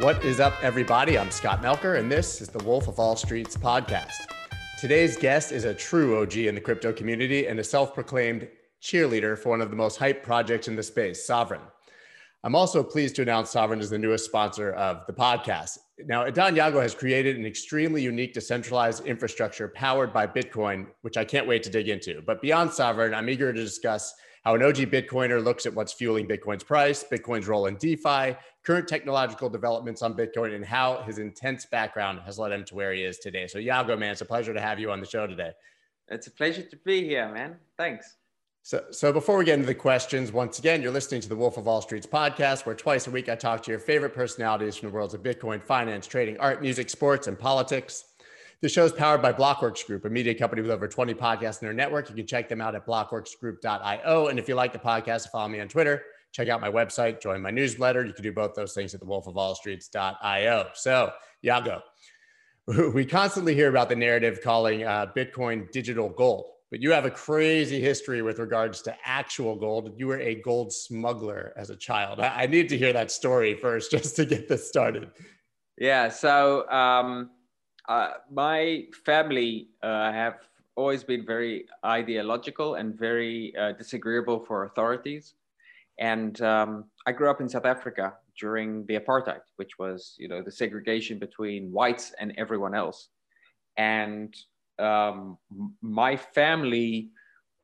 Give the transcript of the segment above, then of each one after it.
What is up, everybody? I'm Scott Melker, and this is the Wolf of All Streets podcast. Today's guest is a true OG in the crypto community and a self proclaimed cheerleader for one of the most hyped projects in the space, Sovryn. I'm also pleased to announce Sovryn is the newest sponsor of the podcast. Now, Edan Yago has created an extremely unique decentralized infrastructure powered by Bitcoin, which I can't wait to dig into. But beyond Sovryn, I'm eager to discuss how an OG Bitcoiner looks at what's fueling Bitcoin's price, Bitcoin's role in DeFi, current technological developments on Bitcoin, and how his intense background has led him to where he is today. So, Yago, man, it's a pleasure to have you on the show today. It's a pleasure to be here, man. Thanks. So, so before we get into the questions, once again, you're listening to the Wolf of All Streets podcast, where twice a week I talk to your favorite personalities from the worlds of Bitcoin, finance, trading, art, music, sports, and politics. The show is powered by Blockworks Group, a media company with over 20 podcasts in their network. You can check them out at blockworksgroup.io. And if you like the podcast, follow me on Twitter, check out my website, join my newsletter. You can do both those things at the wolfofallstreets.io. So, Yago, we constantly hear about the narrative calling uh, Bitcoin digital gold, but you have a crazy history with regards to actual gold. You were a gold smuggler as a child. I, I need to hear that story first just to get this started. Yeah. So, um, uh, my family uh, have always been very ideological and very uh, disagreeable for authorities. And um, I grew up in South Africa during the apartheid, which was, you know, the segregation between whites and everyone else. And um, my family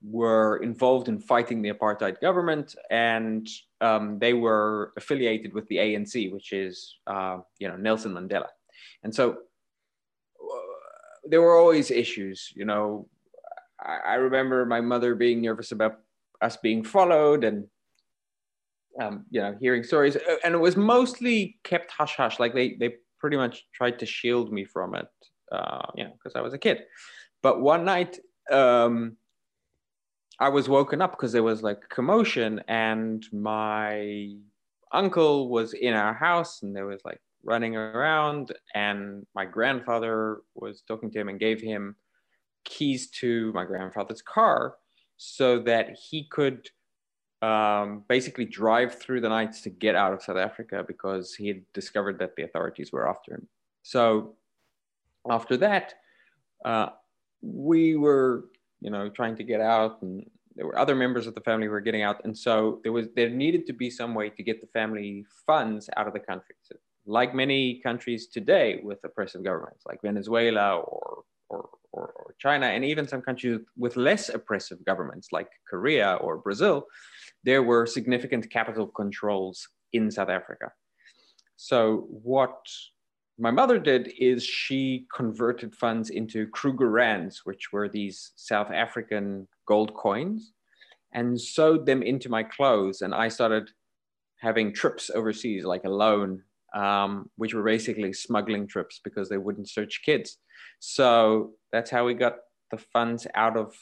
were involved in fighting the apartheid government, and um, they were affiliated with the ANC, which is, uh, you know, Nelson Mandela. And so there were always issues. You know, I, I, remember my mother being nervous about us being followed and, um, you know, hearing stories. Uh, and it was mostly kept hush hush. Like they, they pretty much tried to shield me from it, uh, you know, because I was a kid. But one night, um, I was woken up because there was like commotion and my uncle was in our house and there was like running around and my grandfather was talking to him and gave him keys to my grandfather's car so that he could um, basically drive through the nights to get out of South Africa because he had discovered that the authorities were after him. So after that, uh, we were, you know, trying to get out, and there were other members of the family who were getting out, and so there was there needed to be some way to get the family funds out of the country. So like many countries today with oppressive governments, like Venezuela or, or, or, or, China, and even some countries with less oppressive governments, like Korea or Brazil, there were significant capital controls in South Africa. So, what my mother did is she converted funds into Krugerrands, which were these South African gold coins, and sewed them into my clothes. And I started having trips overseas, like alone, um, which were basically smuggling trips because they wouldn't search kids. So that's how we got the funds out of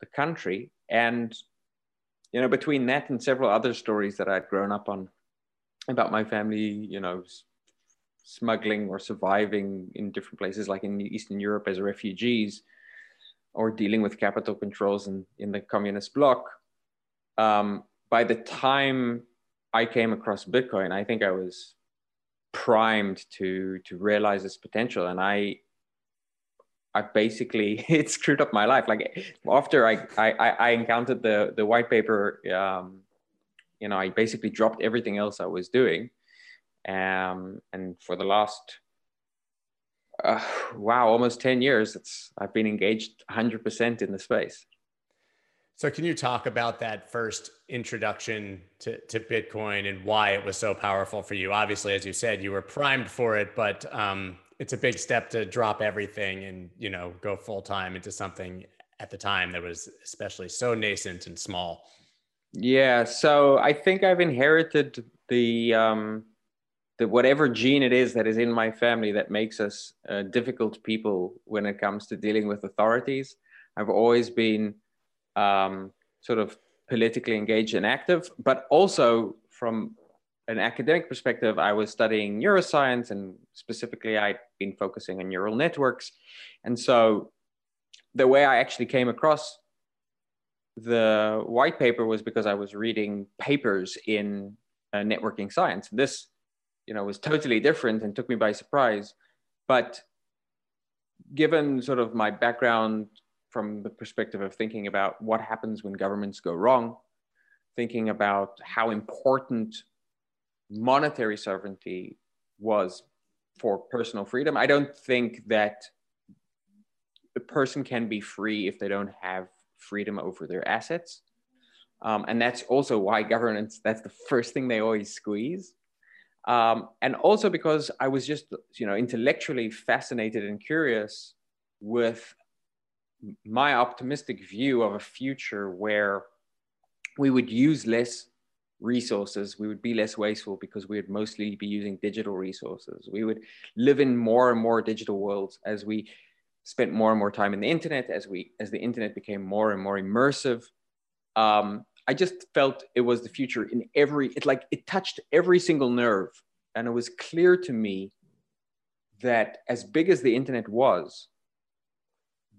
the country. And, you know, between that and several other stories that I'd grown up on about my family, you know, smuggling or surviving in different places, like in Eastern Europe as refugees, or dealing with capital controls in, in the communist bloc. Um, by the time I came across Bitcoin, I think I was primed to to realize its potential and i i basically it screwed up my life like after i i i encountered the the white paper um you know i basically dropped everything else i was doing um and for the last uh, wow almost 10 years it's i've been engaged 100% in the space so, can you talk about that first introduction to, to Bitcoin and why it was so powerful for you? Obviously, as you said, you were primed for it, but um, it's a big step to drop everything and you know go full time into something at the time that was especially so nascent and small. Yeah, so I think I've inherited the um, the whatever gene it is that is in my family that makes us uh, difficult people when it comes to dealing with authorities. I've always been um, sort of politically engaged and active, but also from an academic perspective, I was studying neuroscience and specifically I'd been focusing on neural networks. And so the way I actually came across the white paper was because I was reading papers in uh, networking science. This you know was totally different and took me by surprise. But given sort of my background from the perspective of thinking about what happens when governments go wrong, thinking about how important monetary sovereignty was for personal freedom. I don't think that the person can be free if they don't have freedom over their assets. Um, and that's also why governance, that's the first thing they always squeeze. Um, and also because I was just, you know, intellectually fascinated and curious with my optimistic view of a future where we would use less resources, we would be less wasteful because we would mostly be using digital resources. We would live in more and more digital worlds as we spent more and more time in the internet, as we as the internet became more and more immersive. Um, I just felt it was the future in every. It like it touched every single nerve, and it was clear to me that as big as the internet was,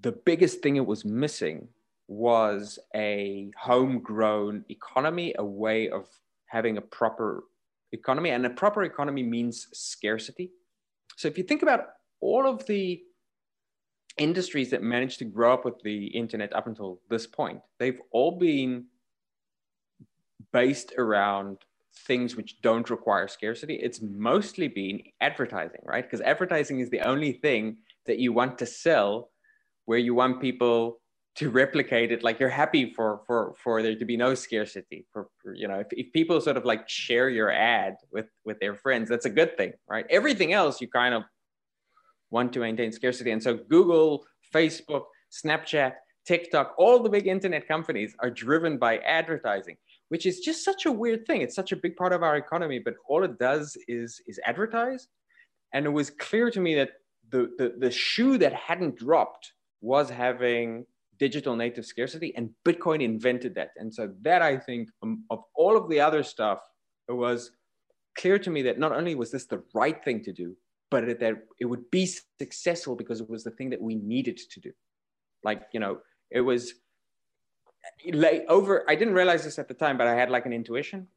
the biggest thing it was missing was a homegrown economy, a way of having a proper economy. And a proper economy means scarcity. So if you think about all of the industries that managed to grow up with the internet up until this point, they've all been based around things which don't require scarcity. It's mostly been advertising, right? Because advertising is the only thing that you want to sell where you want people to replicate it like you're happy for for for there to be no scarcity for, for, you know if, if people sort of like share your ad with with their friends that's a good thing right? Everything else you kind of want to maintain scarcity. And so google facebook snapchat tiktok all the big internet companies are driven by advertising which is just such a weird thing. It's such a big part of our economy but all it does is is advertise. And it was clear to me that the the, the shoe that hadn't dropped was having digital native scarcity and bitcoin invented that. And so that i think um, of all of the other stuff it was clear to me that not only was this the right thing to do but it, that it would be successful because it was the thing that we needed to do. Like you know it was lay over i didn't realize this at the time but i had like an intuition.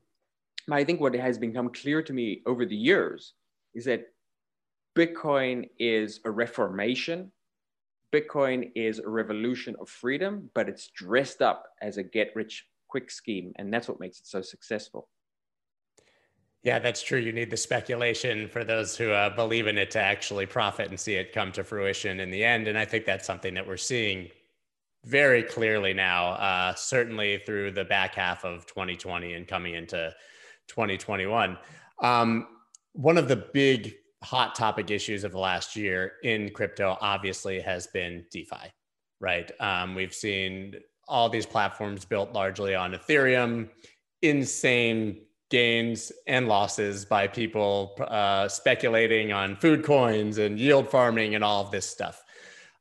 But i think what has become clear to me over the years is that bitcoin is a reformation Bitcoin is a revolution of freedom, but it's dressed up as a get rich quick scheme. And that's what makes it so successful. Yeah, that's true. You need the speculation for those who uh, believe in it to actually profit and see it come to fruition in the end. And I think that's something that we're seeing very clearly now, uh, certainly through the back half of 2020 and coming into 2021. Um, one of the big hot topic issues of the last year in crypto obviously has been DeFi, right? Um, we've seen all these platforms built largely on Ethereum, insane gains and losses by people uh, speculating on food coins and yield farming and all of this stuff.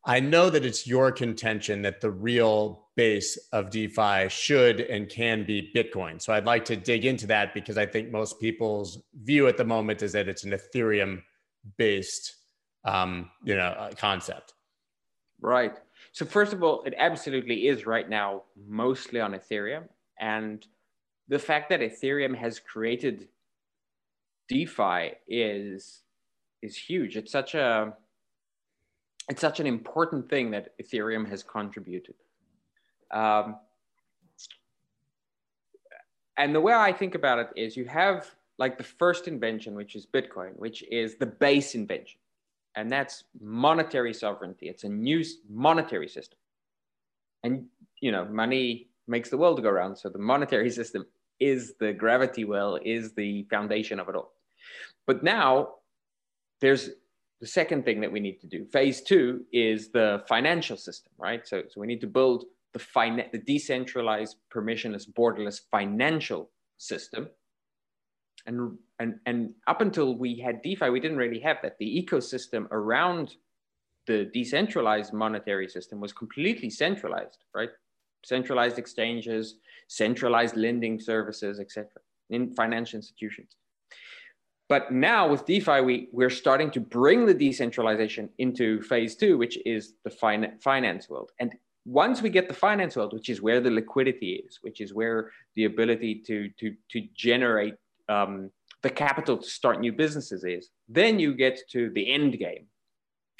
I know that it's your contention that the real base of DeFi should and can be Bitcoin. So I'd like to dig into that because I think most people's view at the moment is that it's an Ethereum based, um, you know, uh, concept. Right. So first of all, it absolutely is right now mostly on Ethereum, and the fact that Ethereum has created DeFi is is huge. It's such a it's such an important thing that Ethereum has contributed. Um, and the way I think about it is you have like the first invention, which is Bitcoin, which is the base invention. And that's monetary sovereignty. It's a new monetary system. And, you know, money makes the world go round. So the monetary system is the gravity well, is the foundation of it all. But now there's the second thing that we need to do. Phase two is the financial system, right? So, so we need to build the, fin- the decentralized, permissionless, borderless financial system and, and, and up until we had DeFi, we didn't really have that. The ecosystem around the decentralized monetary system was completely centralized, right? Centralized exchanges, centralized lending services, etc., in financial institutions. But now with DeFi, we, we're starting to bring the decentralization into phase two, which is the fin- finance world. And once we get the finance world, which is where the liquidity is, which is where the ability to, to, to generate um, the capital to start new businesses is. Then you get to the end game,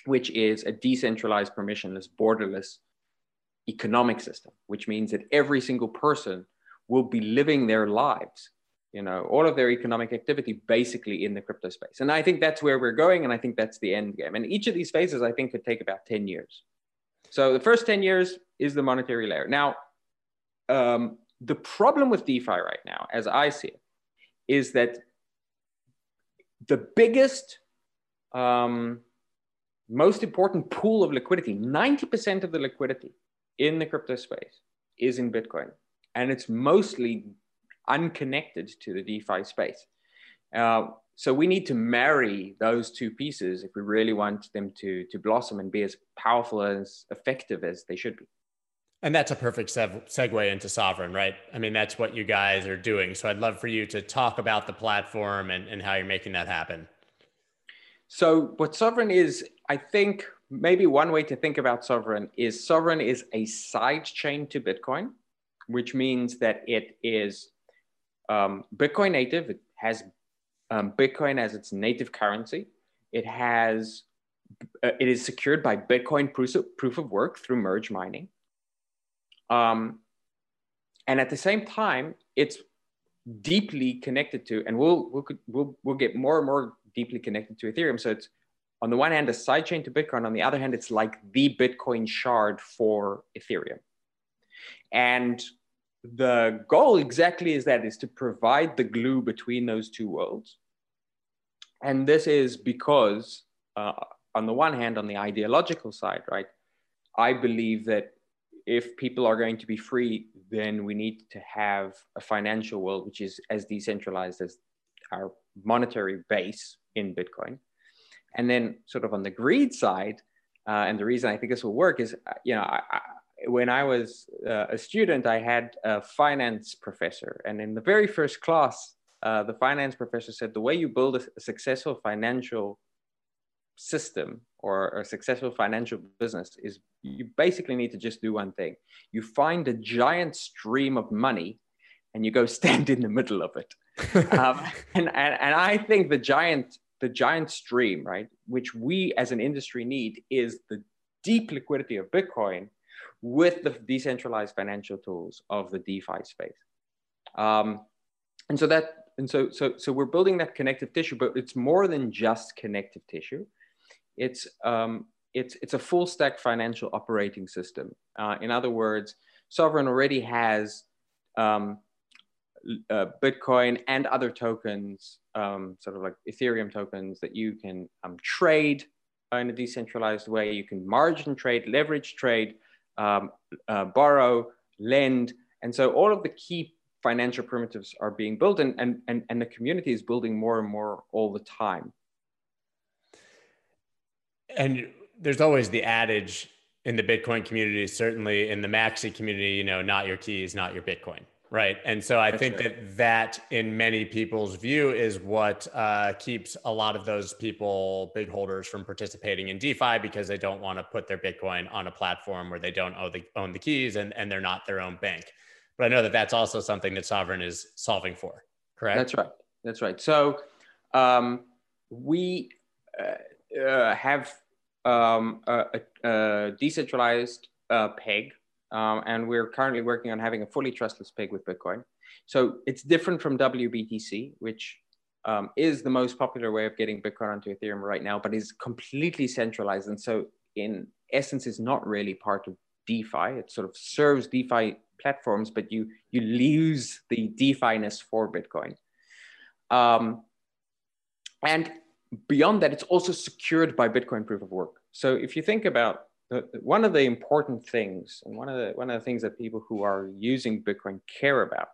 which is a decentralized, permissionless, borderless economic system, which means that every single person will be living their lives, you know, all of their economic activity basically in the crypto space. And I think that's where we're going. And I think that's the end game. And each of these phases, I think, could take about 10 years. So the first 10 years is the monetary layer. Now, um, the problem with DeFi right now, as I see it, is that the biggest, um, most important pool of liquidity, 90% of the liquidity in the crypto space is in Bitcoin. And it's mostly unconnected to the DeFi space. Uh, so we need to marry those two pieces if we really want them to, to blossom and be as powerful as effective as they should be. And that's a perfect segue into Sovryn, right? I mean, that's what you guys are doing. So I'd love for you to talk about the platform and, and how you're making that happen. So, what Sovryn is, I think maybe one way to think about Sovryn is Sovryn is a side chain to Bitcoin, which means that it is um, Bitcoin native. It has um, Bitcoin as its native currency. It has uh, it is secured by Bitcoin proof of, proof of work through merge mining. Um, and at the same time, it's deeply connected to, and we'll, we'll, we'll, we'll get more and more deeply connected to Ethereum. So it's on the one hand, a sidechain to Bitcoin. On the other hand, it's like the Bitcoin shard for Ethereum. And the goal exactly is that is to provide the glue between those two worlds. And this is because, uh, on the one hand, on the ideological side, right, I believe that if people are going to be free, then we need to have a financial world which is as decentralized as our monetary base in Bitcoin. And then, sort of on the greed side, uh, and the reason I think this will work is, uh, you know, I, I, when I was uh, a student, I had a finance professor, and in the very first class, uh, the finance professor said the way you build a, a successful financial system or a successful financial business is you basically need to just do one thing. You find a giant stream of money and you go stand in the middle of it. um, and, and, and I think the giant, the giant stream, right, which we as an industry need is the deep liquidity of Bitcoin with the decentralized financial tools of the DeFi space. Um, and so that, and so, so, so we're building that connective tissue, but it's more than just connective tissue. It's, um, it's, it's a full stack financial operating system. Uh, in other words, Sovryn already has um, uh, Bitcoin and other tokens, um, sort of like Ethereum tokens that you can um, trade in a decentralized way. You can margin trade, leverage trade, um, uh, borrow, lend. And so all of the key financial primitives are being built and, and, and, and the community is building more and more all the time and there's always the adage in the Bitcoin community, certainly in the Maxi community, you know, not your keys, not your Bitcoin. Right. And so I That's think right. that that, in many people's view, is what uh, keeps a lot of those people, big holders, from participating in DeFi because they don't want to put their Bitcoin on a platform where they don't own the, own the keys and, and they're not their own bank. But I know that that's also something that Sovryn is solving for. Correct. That's right. That's right. So um, we uh, uh, have um, a, a, decentralized uh, peg, um, and we're currently working on having a fully trustless peg with Bitcoin. So it's different from WBTC, which um, is the most popular way of getting Bitcoin onto Ethereum right now, but is completely centralized. And so, in essence, is not really part of DeFi. It sort of serves DeFi platforms, but you you lose the DeFi-ness for Bitcoin. Um, and beyond that, it's also secured by Bitcoin proof of work. So if you think about one of the important things, and one of the one of the things that people who are using Bitcoin care about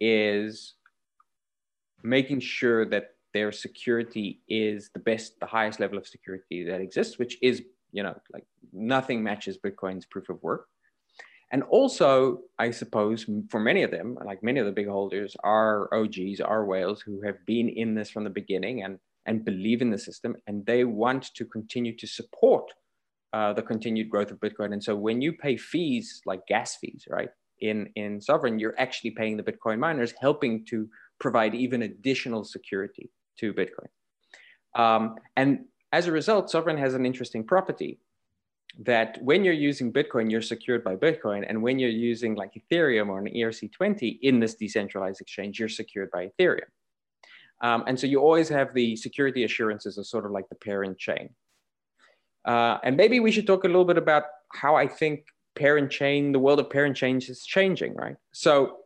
is making sure that their security is the best, the highest level of security that exists, which is, you know, like nothing matches Bitcoin's proof of work. And also, I suppose for many of them, like many of the big holders, are OGs, are whales who have been in this from the beginning and and believe in the system, and they want to continue to support uh, the continued growth of Bitcoin. And so when you pay fees like gas fees, right, in, in Sovryn, you're actually paying the Bitcoin miners, helping to provide even additional security to Bitcoin. Um, and as a result, Sovryn has an interesting property that when you're using Bitcoin, you're secured by Bitcoin. And when you're using like Ethereum or an ERC20 in this decentralized exchange, you're secured by Ethereum. Um, and so you always have the security assurances as sort of like the parent chain. Uh, and maybe we should talk a little bit about how I think parent chain, the world of parent chains is changing, right? So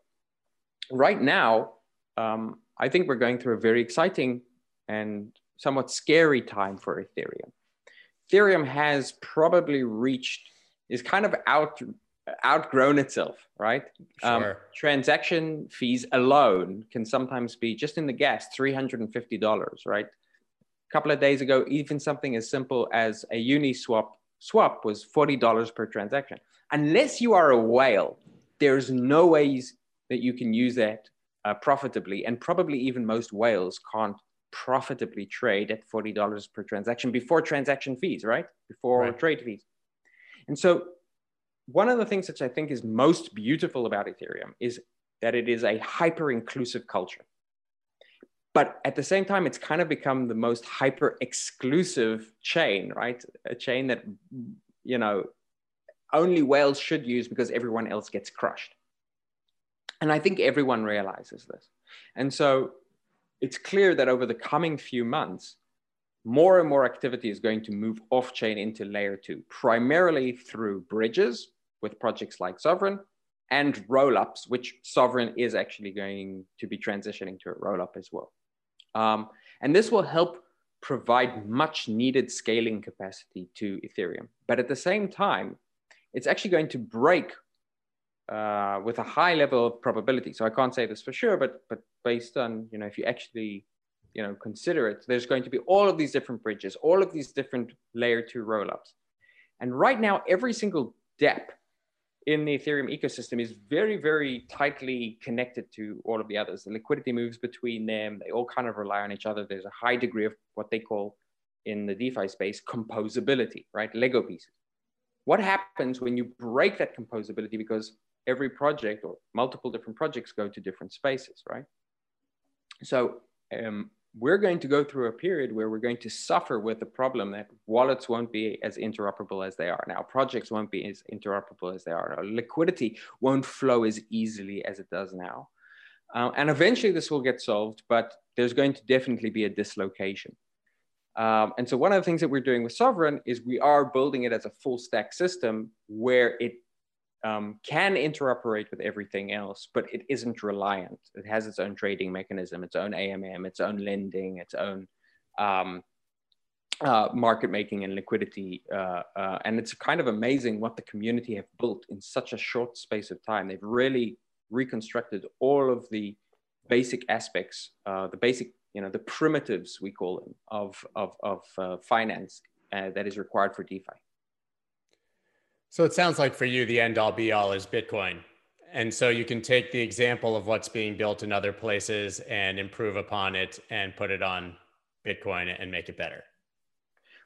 right now, um, I think we're going through a very exciting and somewhat scary time for Ethereum. Ethereum has probably reached, is kind of out outgrown itself, right? Um, sure. Um, transaction fees alone can sometimes be just in the gas $350, right? A couple of days ago, even something as simple as a Uniswap swap was $40 per transaction. Unless you are a whale, there's no ways that you can use that uh, profitably. And probably even most whales can't profitably trade at $40 per transaction before transaction fees, right? Before right. trade fees. And so one of the things that I think is most beautiful about Ethereum is that it is a hyper inclusive culture. But at the same time, it's kind of become the most hyper exclusive chain, right? A chain that, you know, only whales should use because everyone else gets crushed. And I think everyone realizes this. And so it's clear that over the coming few months, more and more activity is going to move off chain into layer two, primarily through bridges with projects like Sovryn and roll-ups, which Sovryn is actually going to be transitioning to a roll-up as well. Um, and this will help provide much needed scaling capacity to Ethereum. But at the same time, it's actually going to break uh, with a high level of probability. So I can't say this for sure, but but based on you know if you actually you know consider it, there's going to be all of these different bridges, all of these different layer two rollups, and right now every single dApp in the Ethereum ecosystem is very very tightly connected to all of the others. The liquidity moves between them. They all kind of rely on each other. There's a high degree of what they call in the DeFi space composability, right? Lego pieces. What happens when you break that composability because every project or multiple different projects go to different spaces, right? So um, we're going to go through a period where we're going to suffer with the problem that wallets won't be as interoperable as they are now. Projects won't be as interoperable as they are now. Liquidity won't flow as easily as it does now. Uh, and eventually this will get solved, but there's going to definitely be a dislocation. Um, and so one of the things that we're doing with Sovryn is we are building it as a full stack system where it um, can interoperate with everything else, but it isn't reliant. It has its own trading mechanism, its own AMM, its own lending, its own um, uh, market making and liquidity. Uh, uh, and it's kind of amazing what the community have built in such a short space of time. They've really reconstructed all of the basic aspects, uh, the basic, you know, the primitives we call them of of of uh, finance uh, that is required for DeFi. So it sounds like for you, the end all be all is Bitcoin. And so you can take the example of what's being built in other places and improve upon it and put it on Bitcoin and make it better.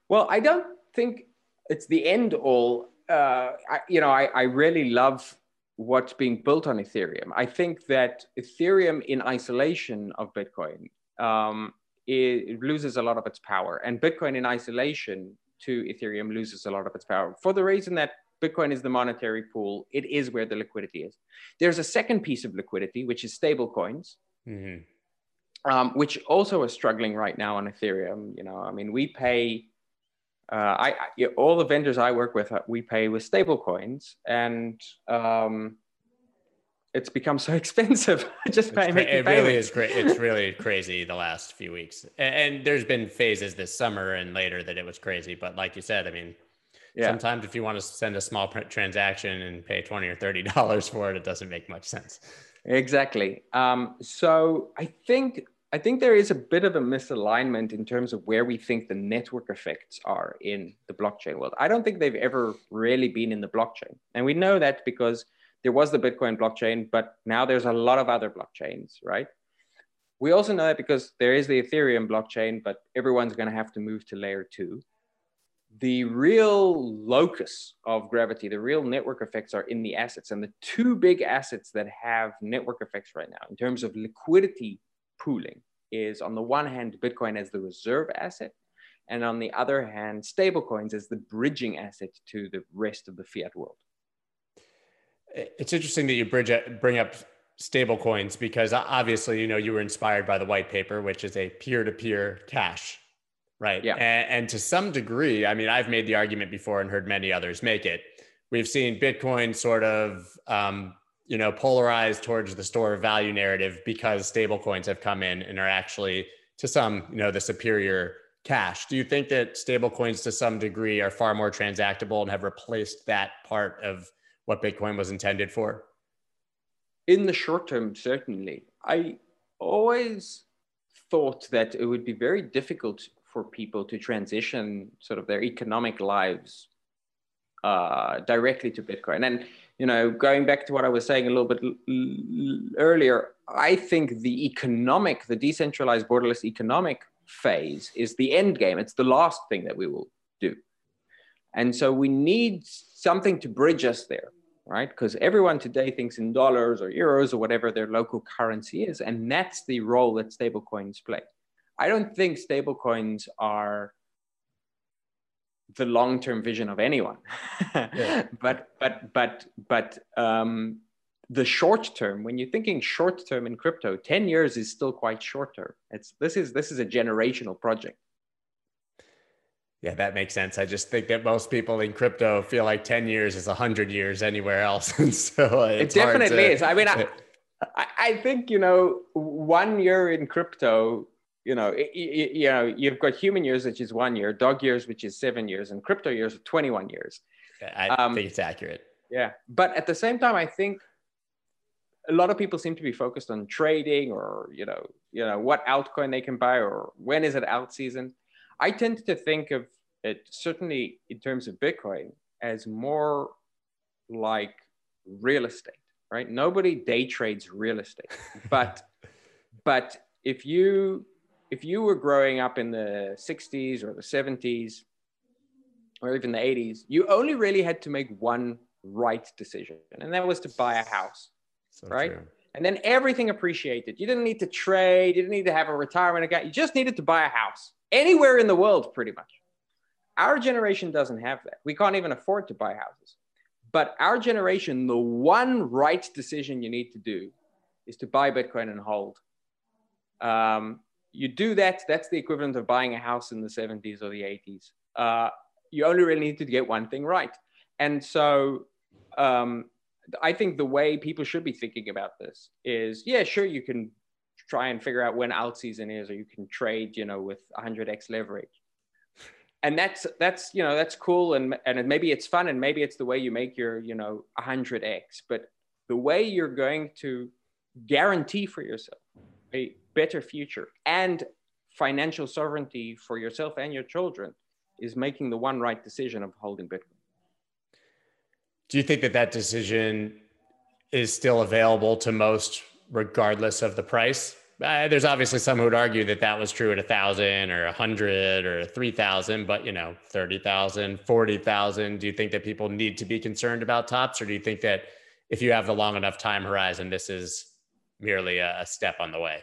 Well, I don't think it's the end all. Uh, I, you know, I, I really love what's being built on Ethereum. I think that Ethereum in isolation of Bitcoin, um, it, it loses a lot of its power. And Bitcoin in isolation to Ethereum loses a lot of its power for the reason that Bitcoin is the monetary pool. It is where the liquidity is. There's a second piece of liquidity, which is stable coins, mm-hmm. um, which also are struggling right now on Ethereum. You know, I mean, we pay, uh, I, I, all the vendors I work with, uh, we pay with stable coins, and um, it's become so expensive just making it really is great it's really crazy the last few weeks and, and, there's been phases this summer and later that it was crazy but like you said i mean yeah. Sometimes if you want to send a small transaction and pay 20 or $30 for it, it doesn't make much sense. Exactly. Um, so I think I think there is a bit of a misalignment in terms of where we think the network effects are in the blockchain world. I don't think they've ever really been in the blockchain. And we know that because there was the Bitcoin blockchain, but now there's a lot of other blockchains, right? We also know that because there is the Ethereum blockchain, but everyone's going to have to move to layer two the real locus of gravity, the real network effects are in the assets. And the two big assets that have network effects right now, in terms of liquidity pooling is on the one hand, Bitcoin as the reserve asset, and on the other hand, stablecoins as the bridging asset to the rest of the fiat world. It's interesting that you bridge, bring up stablecoins because obviously, you know, you were inspired by the white paper, which is a peer-to-peer cash, right? Yeah. And, and to some degree, I mean, I've made the argument before and heard many others make it. We've seen Bitcoin sort of um, you know, polarized towards the store of value narrative because stablecoins have come in and are actually to some, you know, the superior cash. Do you think that stablecoins to some degree are far more transactable and have replaced that part of what Bitcoin was intended for? In the short term, certainly. I always thought that it would be very difficult for people to transition sort of their economic lives uh, directly to Bitcoin. And you know, going back to what I was saying a little bit earlier, I think the economic, the decentralized borderless economic phase is the end game. It's the last thing that we will do. And so we need something to bridge us there, right? Because everyone today thinks in dollars or euros or whatever their local currency is. And that's the role that stablecoins play. I don't think stablecoins are the long-term vision of anyone. Yeah. but but but but um, the short term when you're thinking short term in crypto 10 years is still quite short term. It's this is this is a generational project. Yeah that makes sense. I just think that most people in crypto feel like 10 years is 100 years anywhere else. And so it definitely to, is. I mean I, I think you know one year in crypto you know, it, it, you know, you've got human years, which is one year, dog years, which is seven years, and crypto years, 21 years. I um, think it's accurate. Yeah, but at the same time, I think a lot of people seem to be focused on trading or you know, you know, what altcoin they can buy or when is it alt season. I tend to think of it certainly in terms of Bitcoin as more like real estate, right? Nobody day trades real estate, but but if you if you were growing up in the 60s or the 70s or even the 80s, you only really had to make one right decision, and that was to buy a house, so right? True. And then everything appreciated. You didn't need to trade, you didn't need to have a retirement account, you just needed to buy a house anywhere in the world, pretty much. Our generation doesn't have that. We can't even afford to buy houses. But our generation, the one right decision you need to do is to buy Bitcoin and hold. Um, you do that, that's the equivalent of buying a house in the 70s or the 80s. Uh, you only really need to get one thing right. And so um, I think the way people should be thinking about this is, yeah, sure, you can try and figure out when alt season is, or you can trade, you know, with 100x leverage. And that's that's you know that's cool and and maybe it's fun and maybe it's the way you make your you know 100x. But the way you're going to guarantee for yourself a better future and financial sovereignty for yourself and your children is making the one right decision of holding Bitcoin. Do you think that that decision is still available to most, regardless of the price? Uh, there's obviously some who would argue that that was true at a thousand or a hundred or three thousand, but you know, 30,000, 40,000. Do you think that people need to be concerned about tops or do you think that if you have the long enough time horizon, this is merely a, a step on the way?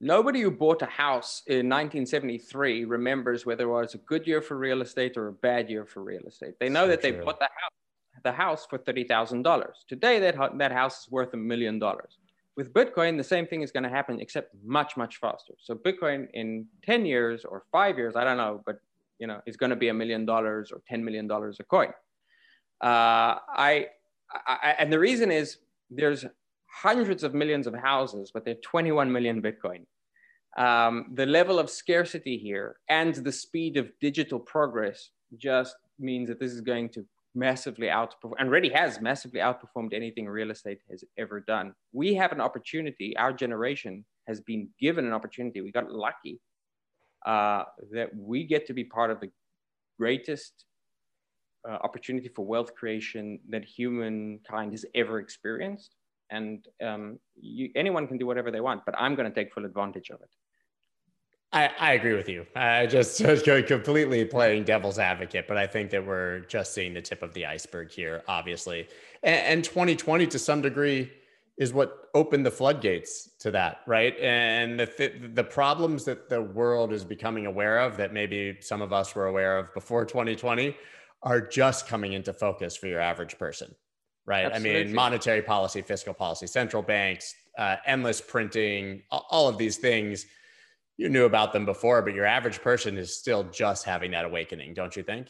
Nobody who bought a house in 1973 remembers whether it was a good year for real estate or a bad year for real estate. They know so that true. they bought the house, the house for $30,000. Today, that, that house is worth a million dollars. With Bitcoin, the same thing is going to happen, except much, much faster. So Bitcoin in 10 years or five years, I don't know, but you know, is going to be a million dollars or $10 million a coin. Uh, I, I, and the reason is there's hundreds of millions of houses, but they're 21 million Bitcoin. Um, the level of scarcity here and the speed of digital progress just means that this is going to massively outperform and already has massively outperformed anything real estate has ever done. We have an opportunity, our generation has been given an opportunity. We got lucky uh, that we get to be part of the greatest uh, opportunity for wealth creation that humankind has ever experienced and um, you, anyone can do whatever they want but i'm going to take full advantage of it I, I agree with you. I just, just completely playing devil's advocate, but I think that we're just seeing the tip of the iceberg here, obviously. And, and 2020, to some degree, is what opened the floodgates to that, right? And the th- the problems that the world is becoming aware of that maybe some of us were aware of before 2020 are just coming into focus for your average person, right? Absolutely. I mean, monetary policy, fiscal policy, central banks, uh, endless printing, all of these things. You knew about them before, but your average person is still just having that awakening, don't you think?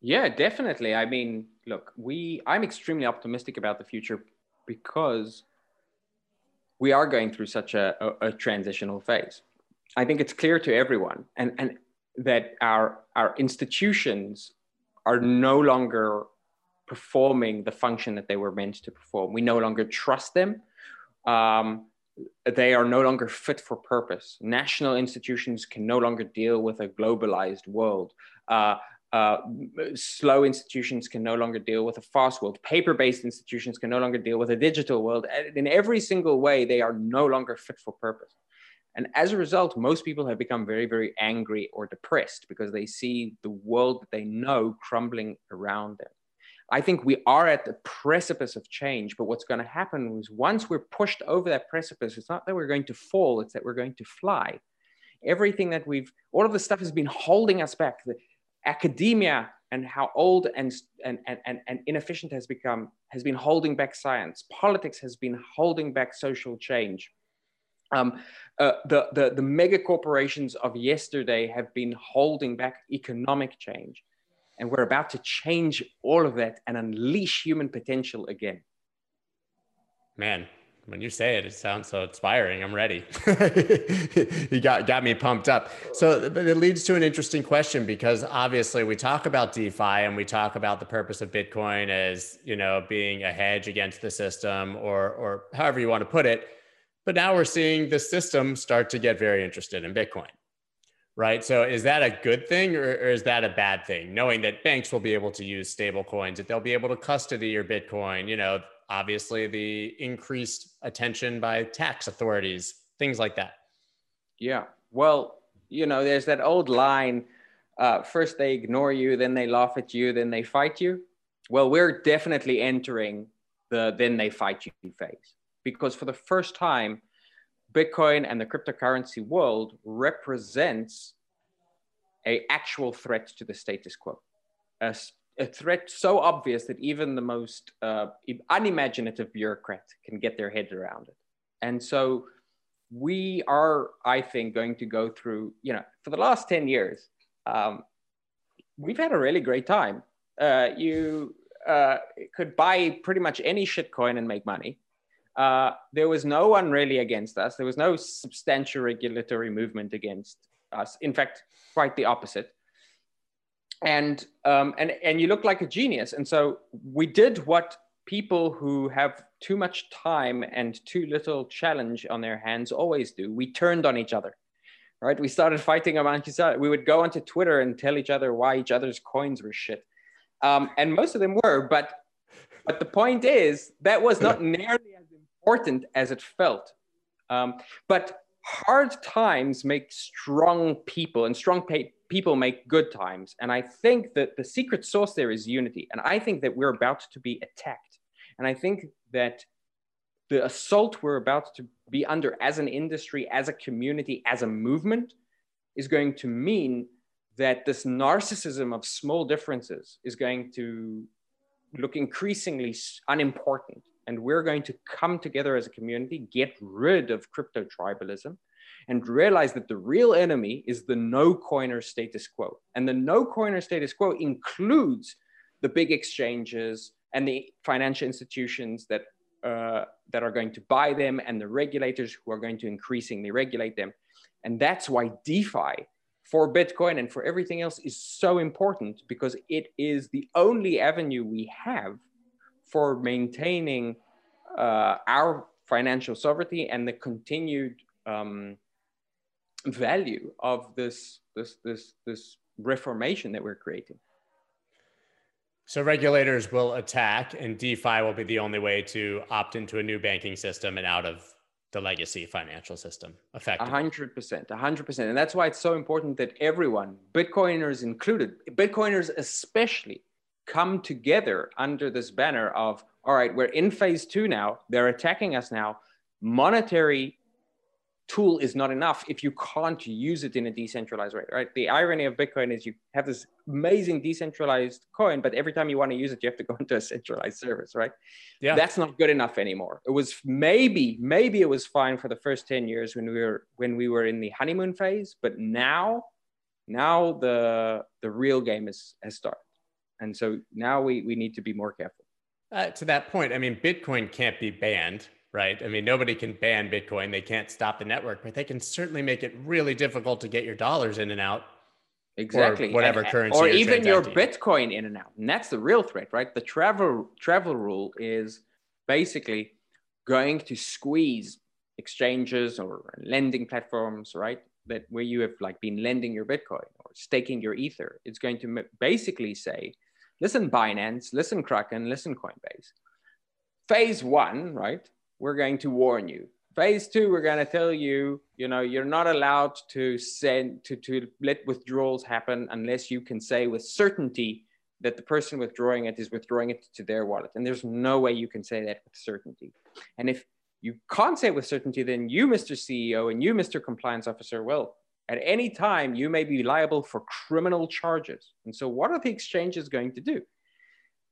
Yeah, definitely. I mean, look, we I'm extremely optimistic about the future because we are going through such a, a, a transitional phase. I think it's clear to everyone and, and that our, our institutions are no longer performing the function that they were meant to perform. We no longer trust them. Um, they are no longer fit for purpose. National institutions can no longer deal with a globalized world. Uh, uh, slow institutions can no longer deal with a fast world. Paper based institutions can no longer deal with a digital world. In every single way, they are no longer fit for purpose. And as a result, most people have become very, very angry or depressed because they see the world that they know crumbling around them. I think we are at the precipice of change, but what's going to happen is once we're pushed over that precipice, it's not that we're going to fall, it's that we're going to fly. Everything that we've, all of the stuff has been holding us back. The, academia and how old and, and, and, and inefficient has become has been holding back science. Politics has been holding back social change. Um, uh, the, the, the mega corporations of yesterday have been holding back economic change. And we're about to change all of that and unleash human potential again. Man, when you say it, it sounds so inspiring. I'm ready. you got got me pumped up. So it leads to an interesting question because obviously we talk about DeFi and we talk about the purpose of Bitcoin as you know being a hedge against the system or or however you want to put it. But now we're seeing the system start to get very interested in Bitcoin. Right. So is that a good thing or, or is that a bad thing? Knowing that banks will be able to use stable coins, that they'll be able to custody your Bitcoin, you know, obviously the increased attention by tax authorities, things like that. Yeah. Well, you know, there's that old line uh, first they ignore you, then they laugh at you, then they fight you. Well, we're definitely entering the then they fight you phase because for the first time, Bitcoin and the cryptocurrency world represents a actual threat to the status quo, a, a threat so obvious that even the most uh, unimaginative bureaucrat can get their head around it. And so we are, I think, going to go through, you know, for the last 10 years, um, we've had a really great time. Uh, you uh, could buy pretty much any shitcoin and make money. Uh, there was no one really against us. There was no substantial regulatory movement against us. In fact, quite the opposite and um, and and you look like a genius. And so we did what people who have too much time and too little challenge on their hands always do. We turned on each other, right? We started fighting among each other. We would go onto Twitter and tell each other why each other's coins were shit, um, and most of them were. But but the point is that was not nearly important as it felt. Um, but hard times make strong people, and strong people make good times. And I think that the secret sauce there is unity. And I think that we're about to be attacked. And I think that the assault we're about to be under as an industry, as a community, as a movement is going to mean that this narcissism of small differences is going to look increasingly unimportant. And we're going to come together as a community, get rid of crypto tribalism, and realize that the real enemy is the no coiner status quo. And the no coiner status quo includes the big exchanges and the financial institutions that, uh, that are going to buy them and the regulators who are going to increasingly regulate them. And that's why DeFi for Bitcoin and for everything else is so important because it is the only avenue we have for maintaining uh, our financial sovereignty and the continued um, value of this this this this reformation that we're creating. So regulators will attack, and DeFi will be the only way to opt into a new banking system and out of the legacy financial system. Effectively, hundred percent, hundred percent, and that's why it's so important that everyone, Bitcoiners included, Bitcoiners especially, come together under this banner of all right, we're in phase two now. They're attacking us now. Monetary tool is not enough if you can't use it in a decentralized way, right? The irony of Bitcoin is you have this amazing decentralized coin, but every time you want to use it, you have to go into a centralized service, right? Yeah. That's not good enough anymore. It was maybe, maybe it was fine for the first 10 years when we were when we were in the honeymoon phase, but now, now the the real game is has started. And so now we, we need to be more careful. Uh, to that point, I mean, Bitcoin can't be banned right? I mean, nobody can ban Bitcoin. They can't stop the network, but they can certainly make it really difficult to get your dollars in and out. Exactly. Or whatever and, currency. Or even your Bitcoin in and out. And that's the real threat, right? The travel travel rule is basically going to squeeze exchanges or lending platforms, right? That where you have like been lending your Bitcoin or staking your Ether. It's going to basically say, listen, Binance, listen, Kraken, listen, Coinbase. Phase one, right? we're going to warn you. Phase two, we're going to tell you, you know, you're not allowed to send to, to let withdrawals happen unless you can say with certainty that the person withdrawing it is withdrawing it to their wallet. And there's no way you can say that with certainty. And if you can't say with certainty, then you, Mr. CEO, and you, Mr. Compliance Officer, well, at any time you may be liable for criminal charges. And so, what are the exchanges going to do?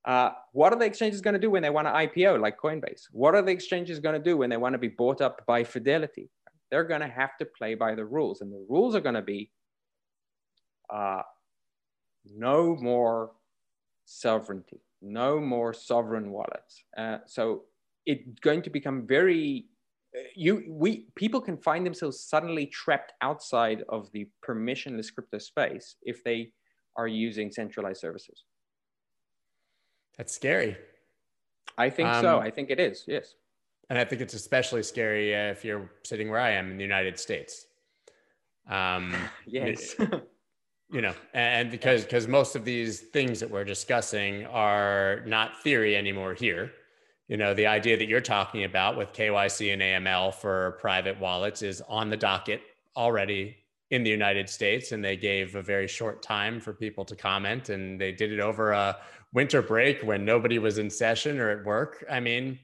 Uh, what are the exchanges going to do when they want to IPO like Coinbase? What are the exchanges going to do when they want to be bought up by Fidelity? They're going to have to play by the rules, and the rules are going to be uh, no more sovereignty, no more sovereign wallets. Uh, so it's going to become very you we people can find themselves suddenly trapped outside of the permissionless crypto space if they are using centralized services. That's scary. I think um, so. I think it is. Yes. And I think it's especially scary uh, if you're sitting where I am in the United States. Um, yes. you know, and because because most of these things that we're discussing are not theory anymore here. You know, the idea that you're talking about with KYC and AML for private wallets is on the docket already in the United States, and they gave a very short time for people to comment, and they did it over a winter break when nobody was in session or at work. I mean,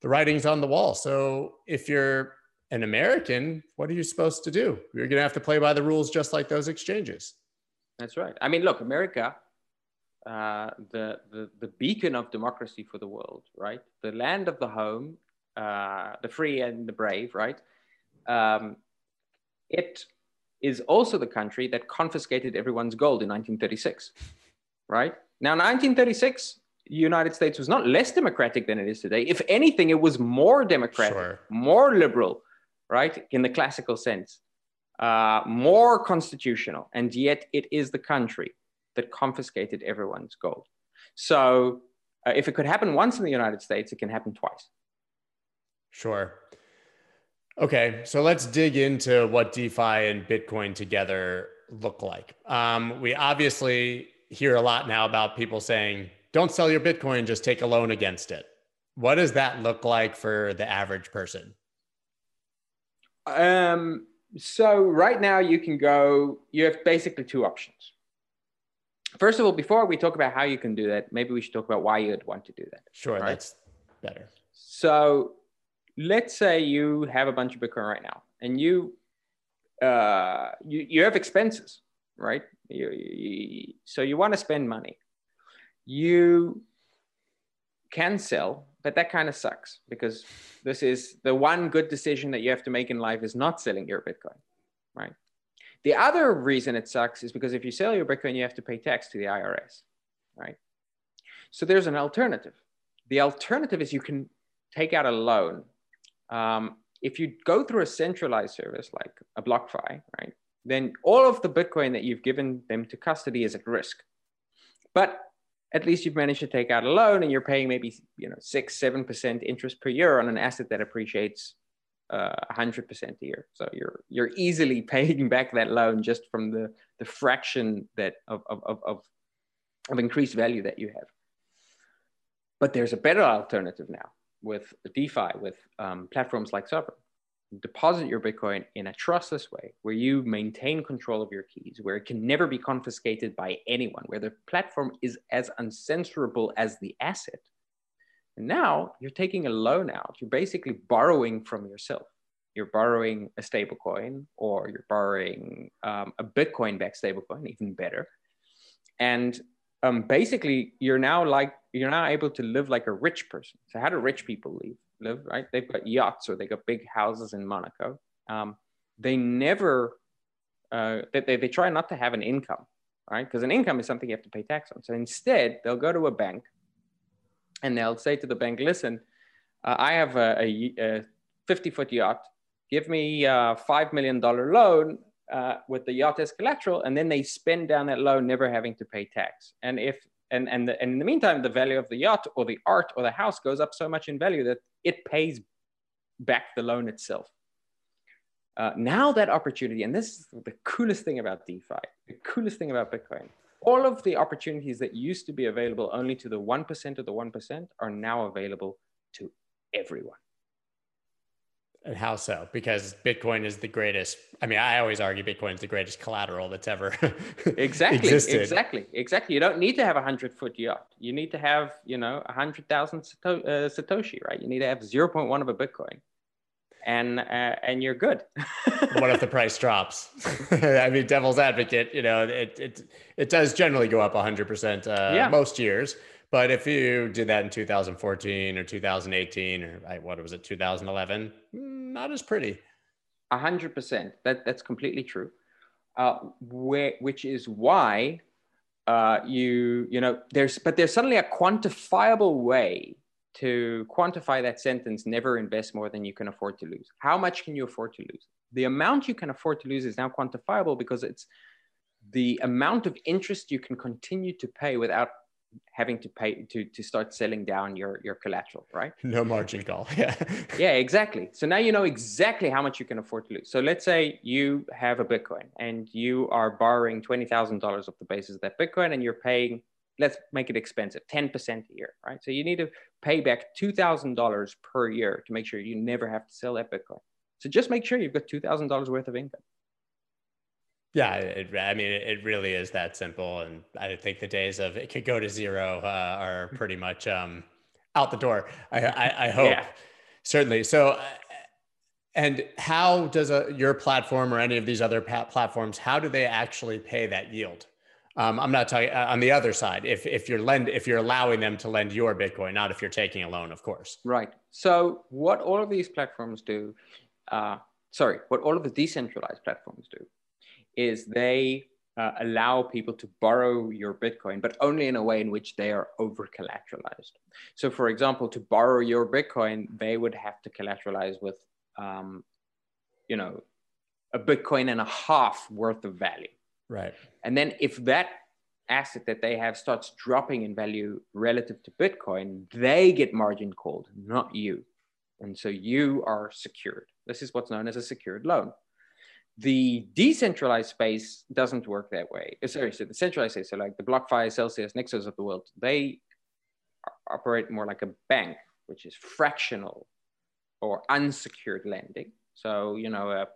the writing's on the wall. So if you're an American, what are you supposed to do? You're going to have to play by the rules just like those exchanges. That's right. I mean, look, America, uh, the, the, the beacon of democracy for the world, right? The land of the home, uh, the free and the brave, right? Um, it is also the country that confiscated everyone's gold in 1936, right? Now, 1936, the United States was not less democratic than it is today. If anything, it was more democratic, sure. more liberal, right, in the classical sense, uh, more constitutional. And yet, it is the country that confiscated everyone's gold. So, uh, if it could happen once in the United States, it can happen twice. Sure. Okay, so let's dig into what DeFi and Bitcoin together look like. Um, we obviously hear a lot now about people saying, don't sell your Bitcoin, just take a loan against it. What does that look like for the average person? Um, so right now you can go, you have basically two options. First of all, before we talk about how you can do that, maybe we should talk about why you'd want to do that. Sure, right? that's better. So let's say you have a bunch of Bitcoin right now and you, uh, you, you have expenses, right? You, you, so you want to spend money. You can sell, but that kind of sucks because this is the one good decision that you have to make in life is not selling your Bitcoin, right? The other reason it sucks is because if you sell your Bitcoin, you have to pay tax to the IRS, right? So there's an alternative. The alternative is you can take out a loan. Um, if you go through a centralized service like a BlockFi, right? then all of the Bitcoin that you've given them to custody is at risk. But at least you've managed to take out a loan and you're paying maybe you know six, seven percent interest per year on an asset that appreciates uh, hundred percent a year. So you're you're easily paying back that loan just from the the fraction that of of of, of increased value that you have. But there's a better alternative now with DeFi, with um, platforms like Sovryn deposit your Bitcoin in a trustless way where you maintain control of your keys, where it can never be confiscated by anyone, where the platform is as uncensorable as the asset, And now you're taking a loan out. You're basically borrowing from yourself. You're borrowing a stable coin or you're borrowing um, a Bitcoin backed stable coin, even better. And um, basically, you're now like, you're now able to live like a rich person. So, how do rich people live? Live, right? They've got yachts or they got big houses in Monaco. Um, they never, uh, they, they try not to have an income, right? Because an income is something you have to pay tax on. So instead, they'll go to a bank and they'll say to the bank, listen, uh, I have a, a, a 50 foot yacht. Give me a $5 million loan uh, with the yacht as collateral. And then they spend down that loan, never having to pay tax. And if and, and, the, and in the meantime, the value of the yacht or the art or the house goes up so much in value that it pays back the loan itself. Uh, now that opportunity, and this is the coolest thing about DeFi, the coolest thing about Bitcoin, all of the opportunities that used to be available only to the 1% of the 1% are now available to everyone. And how so? Because Bitcoin is the greatest. I mean, I always argue Bitcoin is the greatest collateral that's ever exactly, existed. exactly, exactly. You don't need to have a hundred foot yacht. You need to have, you know, a hundred thousand uh, satoshi, right? You need to have zero point one of a Bitcoin and uh, and you're good. what if the price drops? I mean, devil's advocate, you know, it it it does generally go up 100 uh, percent most years. But if you did that in 2014 or 2018 or what was it, 2011, not as pretty. Hundred percent. That that's completely true. Uh, where, which is why uh, you you know there's but there's suddenly a quantifiable way to quantify that sentence, never invest more than you can afford to lose. How much can you afford to lose? The amount you can afford to lose is now quantifiable because it's the amount of interest you can continue to pay without having to pay to, to start selling down your, your collateral, right? No margin call. Yeah. yeah, exactly. So now you know exactly how much you can afford to lose. So let's say you have a Bitcoin and you are borrowing $20,000 of the basis of that Bitcoin and you're paying let's make it expensive 10% a year right? So you need to pay back $2000 per year to make sure you never have to sell that bitcoin. So just make sure you've got $2000 worth of income. Yeah it, i mean it really is that simple. And i think the days of it could go to zero uh, are pretty much um, out the door i, I, I hope. Yeah. certainly. So uh, and how does a, your platform or any of these other platforms how do they actually pay that yield um, I'm not talking uh, on the other side. If if you're lend if you're allowing them to lend your Bitcoin, not if you're taking a loan, of course. Right. So what all of these platforms do, uh, sorry, what all of the decentralized platforms do, is they uh, allow people to borrow your Bitcoin, but only in a way in which they are over collateralized. So, for example, to borrow your Bitcoin, they would have to collateralize with, um, you know, a Bitcoin and a half worth of value. Right. And then if that asset that they have starts dropping in value relative to Bitcoin, they get margin called, not you. And so you are secured. This is what's known as a secured loan. The decentralized space doesn't work that way. Uh, sorry, so the centralized space, so like the BlockFi, Celsius, Nexo of the world, they operate more like a bank, which is fractional or unsecured lending. So, you know, a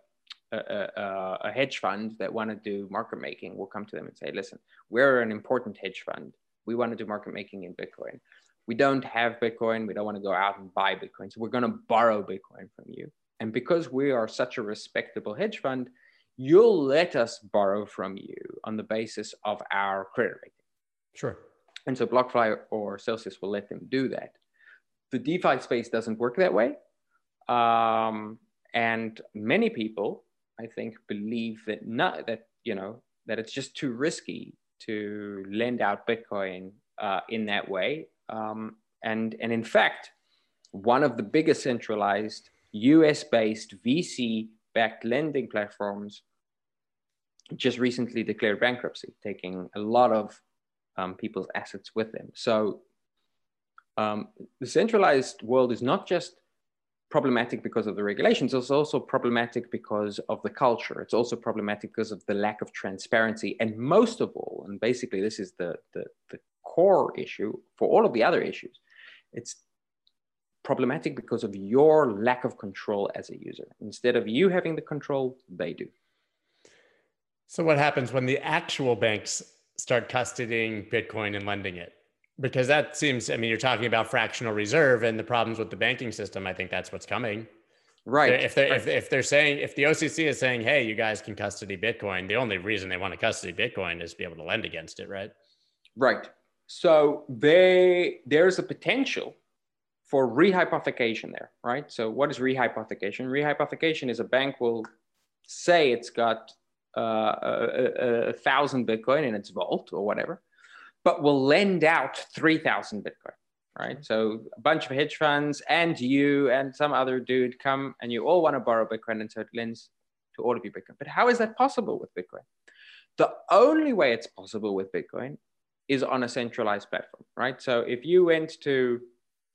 a, a, hedge fund that want to do market making will come to them and say, listen, we're an important hedge fund. We want to do market making in Bitcoin. We don't have Bitcoin. We don't want to go out and buy Bitcoin. So we're going to borrow Bitcoin from you. And because we are such a respectable hedge fund, you'll let us borrow from you on the basis of our credit rating. Sure. And so BlockFi or Celsius will let them do that. The DeFi space doesn't work that way. Um, and many people I think, believe that not that you know that it's just too risky to lend out Bitcoin uh, in that way. Um, and and in fact, one of the biggest centralized U.S.-based VC-backed lending platforms just recently declared bankruptcy, taking a lot of um, people's assets with them. So um, the centralized world is not just problematic because of the regulations. It's also problematic because of the culture. It's also problematic because of the lack of transparency. And most of all, and basically this is the, the, the core issue for all of the other issues, it's problematic because of your lack of control as a user. Instead of you having the control, they do. So what happens when the actual banks start custodying Bitcoin and lending it? Because that seems, I mean, you're talking about fractional reserve and the problems with the banking system. I think that's what's coming. Right. If they're, right. if, if they're saying, if the OCC is saying, hey, you guys can custody Bitcoin, the only reason they want to custody Bitcoin is to be able to lend against it, right? Right. So they, there's a potential for rehypothecation there, right? So what is rehypothecation? Rehypothecation is a bank will say it's got uh, a, a, a, thousand Bitcoin in its vault or whatever, but will lend out 3,000 Bitcoin, right? So a bunch of hedge funds and you and some other dude come and you all want to borrow Bitcoin and so it lends to all of you Bitcoin. But how is that possible with Bitcoin? The only way it's possible with Bitcoin is on a centralized platform, right? So if you went to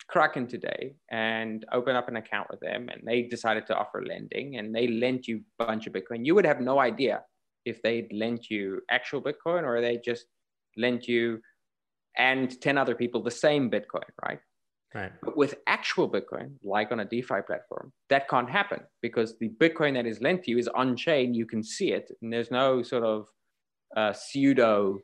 Kraken today and open up an account with them and they decided to offer lending and they lent you a bunch of Bitcoin, you would have no idea if they'd lent you actual Bitcoin or they just lent you and 10 other people the same Bitcoin, right? Right. But with actual Bitcoin, like on a DeFi platform, that can't happen because the Bitcoin that is lent to you is on chain. You can see it, and there's no sort of uh, pseudo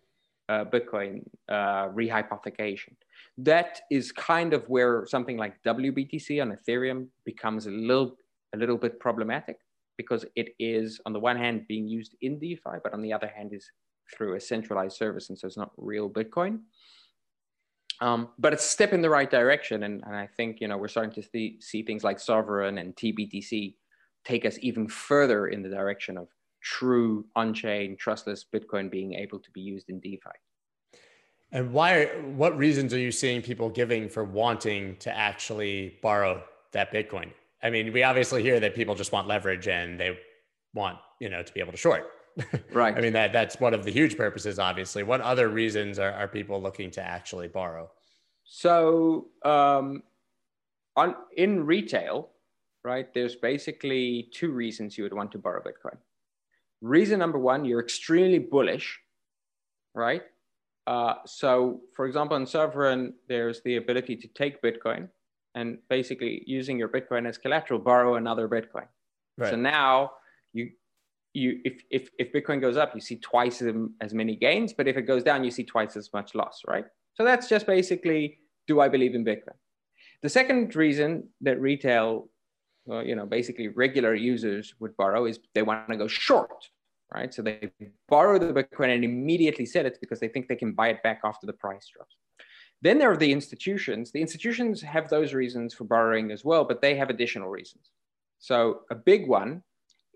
uh, Bitcoin uh, rehypothecation. That is kind of where something like WBTC on Ethereum becomes a little a little bit problematic because it is on the one hand being used in DeFi, but on the other hand is through a centralized service, and so it's not real Bitcoin. Um, but it's a step in the right direction, and, and I think you know we're starting to see, see things like Sovryn and TBTC take us even further in the direction of true on-chain trustless Bitcoin being able to be used in DeFi. And why? What reasons are you seeing people giving for wanting to actually borrow that Bitcoin? I mean, we obviously hear that people just want leverage and they want you know to be able to short. Right. I mean that that's one of the huge purposes. Obviously, what other reasons are, are people looking to actually borrow? So um, on in retail, right? There's basically two reasons you would want to borrow Bitcoin. Reason number one, you're extremely bullish, right? Uh, so, for example, in Sovryn, there's the ability to take Bitcoin and basically using your Bitcoin as collateral, borrow another Bitcoin. Right. So now you you if, if if Bitcoin goes up, you see twice as many gains, but if it goes down, you see twice as much loss, right? So that's just basically, do I believe in Bitcoin? The second reason that retail, well, you know, basically regular users would borrow is they want to go short, right? So they borrow the Bitcoin and immediately sell it because they think they can buy it back after the price drops. Then there are the institutions. The institutions have those reasons for borrowing as well, but they have additional reasons. So a big one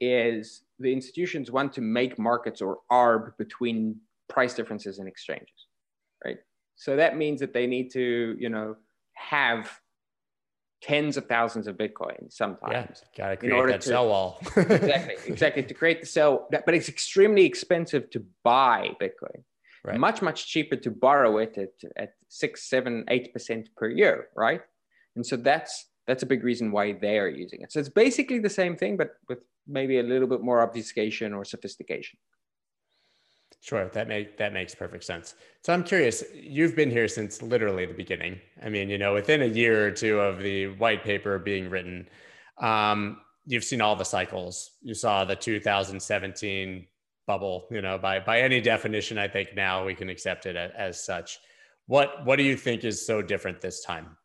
is the institutions want to make markets or arb between price differences in exchanges, right? So that means that they need to, you know, have tens of thousands of Bitcoin sometimes. Yeah, gotta create that to, sell wall. exactly, exactly. To create the sell, but it's extremely expensive to buy Bitcoin. Right. Much, much cheaper to borrow it at, at six, seven, eight percent per year, right? And so that's that's a big reason why they are using it. So it's basically the same thing, but with maybe a little bit more obfuscation or sophistication. Sure, that make that makes perfect sense. So I'm curious, you've been here since literally the beginning. I mean, you know, within a year or two of the white paper being written, um, you've seen all the cycles. You saw the 2017 bubble. You know, by by any definition, I think now we can accept it as, as such. What what do you think is so different this time?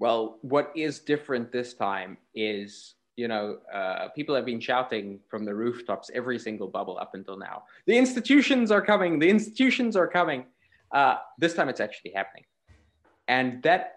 Well, what is different this time is you know, uh, people have been shouting from the rooftops every single bubble up until now. The institutions are coming. The institutions are coming. Uh, this time it's actually happening. And that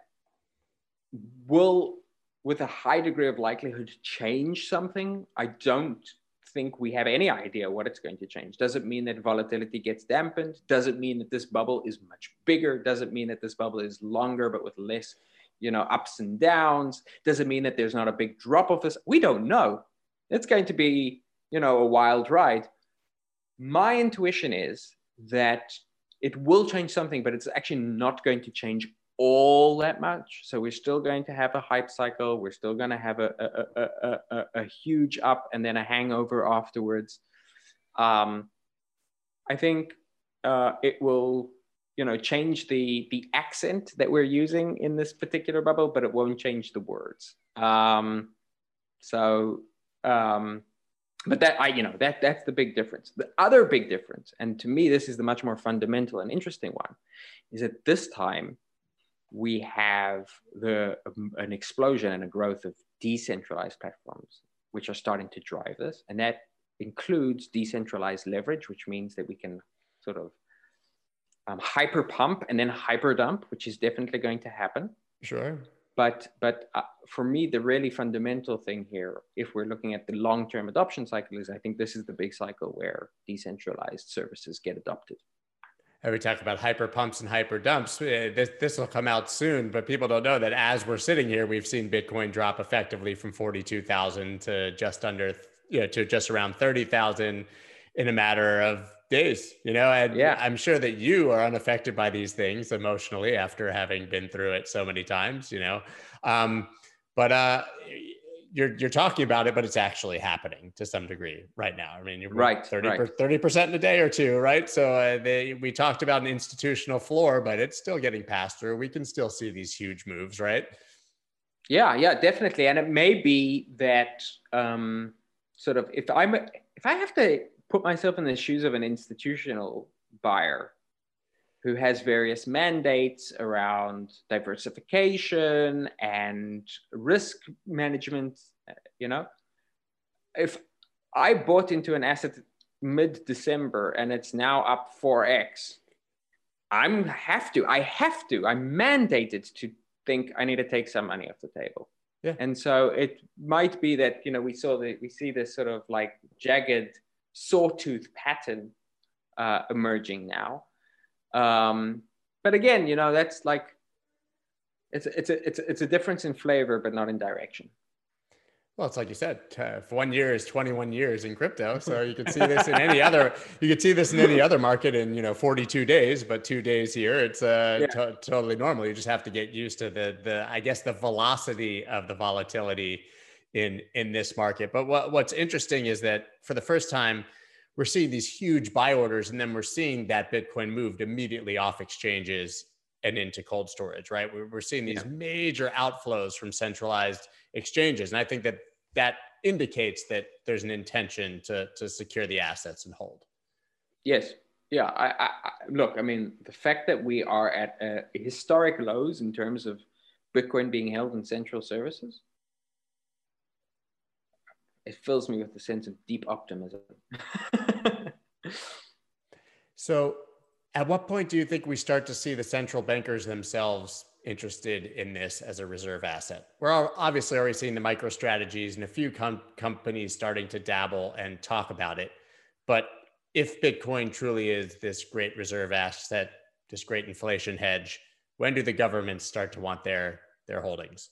will, with a high degree of likelihood, change something. I don't think we have any idea what it's going to change. Does it mean that volatility gets dampened? Does it mean that this bubble is much bigger? Does it mean that this bubble is longer but with less you know, ups and downs? Does it mean that there's not a big drop off this? We don't know. It's going to be, you know, a wild ride. My intuition is that it will change something, but it's actually not going to change all that much. So we're still going to have a hype cycle. We're still going to have a, a, a, a, a huge up and then a hangover afterwards. Um, I think uh, it will you know change the the accent that we're using in this particular bubble but it won't change the words um, so um, but that I, you know, that that's the big difference. The other big difference, and to me, this is the much more fundamental and interesting one, is that this time we have the um, an explosion and a growth of decentralized platforms, which are starting to drive this, and that includes decentralized leverage, which means that we can sort of um, hyper pump and then hyper dump, which is definitely going to happen. Sure. But but uh, for me the really fundamental thing here if we're looking at the long term adoption cycle is i think this is the big cycle where decentralized services get adopted. And we talk about hyper pumps and hyper dumps uh, this, this will come out soon but people don't know that as we're sitting here we've seen bitcoin drop effectively from 42000 to just under you know to just around 30000 in a matter of days, you know, and yeah. I'm sure that you are unaffected by these things emotionally after having been through it so many times, you know. Um, but uh, you're you're talking about it, but it's actually happening to some degree right now. I mean, you're right 30 percent in a day or two, right? So uh, they, we talked about an institutional floor, but it's still getting passed through. We can still see these huge moves, right? Yeah, yeah, definitely. And it may be that um, sort of if I'm if I have to put myself in the shoes of an institutional buyer who has various mandates around diversification and risk management you know if i bought into an asset mid december and it's now up 4x i'm have to i have to i'm mandated to think i need to take some money off the table yeah. and so it might be that you know we saw the we see this sort of like jagged sawtooth pattern uh, emerging now. Um, but again, you know, that's like it's it's a, it's a, it's a difference in flavor, but not in direction. Well, it's like you said, uh, one year is 21 years in crypto. So you could see this in any other, you could see this in any other market in, you know, 42 days, but two days here, it's uh, yeah. to- totally normal. You just have to get used to the, the, I guess the velocity of the volatility in in this market. But what, what's interesting is that for the first time, we're seeing these huge buy orders, and then we're seeing that Bitcoin moved immediately off exchanges and into cold storage. Right, we're, seeing these yeah. major outflows from centralized exchanges, and I think that that indicates that there's an intention to to secure the assets and hold. Yes. Yeah. I, I, I look. I mean, the fact that we are at a historic lows in terms of Bitcoin being held in central services it fills me with a sense of deep optimism. so, at what point do you think we start to see the central bankers themselves interested in this as a reserve asset? We're obviously already seeing the micro strategies and a few com- companies starting to dabble and talk about it. But if Bitcoin truly is this great reserve asset, this great inflation hedge, when do the governments start to want their their holdings?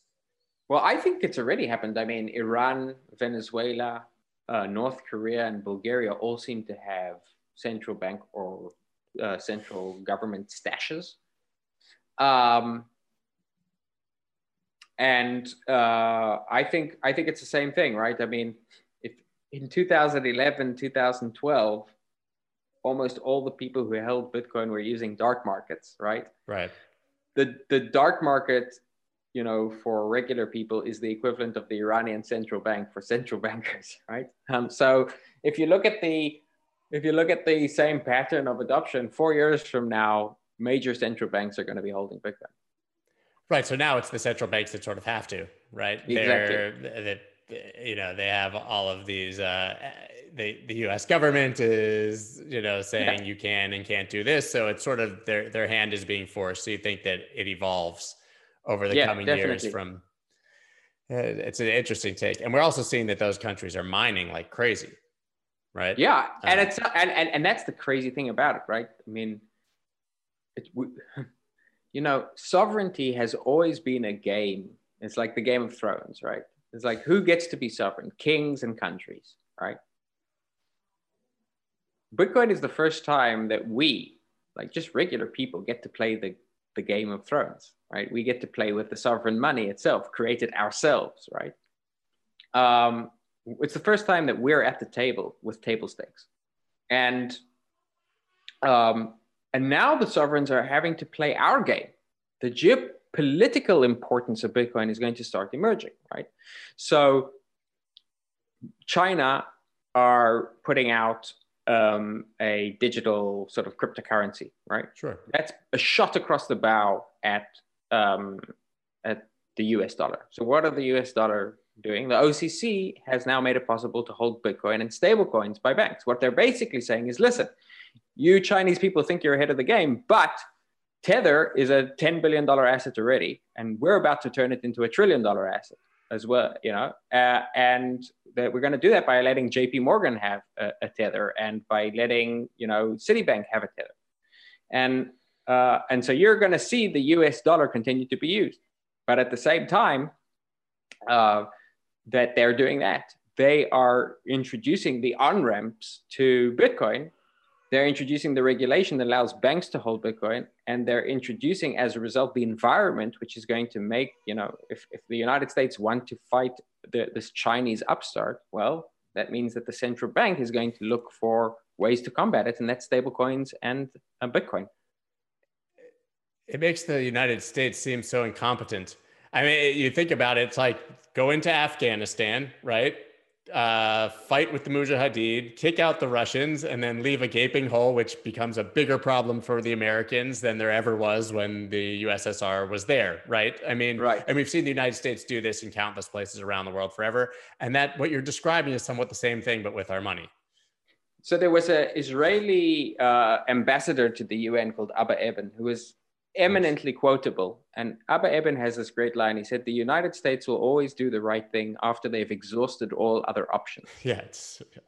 Well, I think it's already happened. I mean, Iran, Venezuela, uh, North Korea, and Bulgaria all seem to have central bank or uh, central government stashes. Um, and uh, I think I think it's the same thing, right? I mean, if in 2011, 2012, almost all the people who held Bitcoin were using dark markets, right? Right. The the dark market you know, for regular people is the equivalent of the Iranian central bank for central bankers, right? Um, so if you look at the if you look at the same pattern of adoption, four years from now, major central banks are going to be holding Bitcoin. Right. So now it's the central banks that sort of have to, right? Exactly. That you know they have all of these. Uh, the the U.S. government is you know saying yeah. you can and can't do this, so it's sort of their their hand is being forced. So you think that it evolves over the yeah, coming definitely. years from uh, it's an interesting take. And we're also seeing that those countries are mining like crazy right? Yeah and uh, it's and, and and that's the crazy thing about it right? I mean it, we, you know sovereignty has always been a game. It's like the game of thrones right? It's like who gets to be sovereign? Kings and countries right? Bitcoin is the first time that we like just regular people get to play the the game of thrones right? We get to play with the sovereign money itself, created ourselves, right? Um, it's the first time that we're at the table with table stakes, and um, and now the sovereigns are having to play our game. The geopolitical importance of Bitcoin is going to start emerging, right? So China are putting out um, a digital sort of cryptocurrency, right? Sure. That's a shot across the bow at um, at the US dollar. So what are the US dollar doing? The OCC has now made it possible to hold Bitcoin and stablecoins by banks. What they're basically saying is, listen, you Chinese people think you're ahead of the game, but Tether is a $10 billion asset already, and we're about to turn it into a trillion dollar asset as well, you know, uh, and that we're going to do that by letting JP Morgan have a, a, tether and by letting, you know, Citibank have a tether. And, uh, and so you're going to see the US dollar continue to be used. But at the same time uh, that they're doing that, they are introducing the on ramps to Bitcoin they're introducing the regulation that allows banks to hold Bitcoin, and they're introducing, as a result, the environment which is going to make, you know, if, if the United States want to fight the, this Chinese upstart, well, that means that the central bank is going to look for ways to combat it, and that's stablecoins and uh, Bitcoin. It makes the United States seem so incompetent. I mean, you think about it, it's like go into Afghanistan, right? uh, fight with the Mujahideen, kick out the Russians, and then leave a gaping hole, which becomes a bigger problem for the Americans than there ever was when the USSR was there, right? I mean, right. and we've seen the United States do this in countless places around the world forever. And that what you're describing is somewhat the same thing, but with our money. So there was an Israeli uh, ambassador to the UN called Abba Eban, who was eminently quotable. And Abba Eban has this great line. He said, The United States will always do the right thing after they've exhausted all other options. Yeah.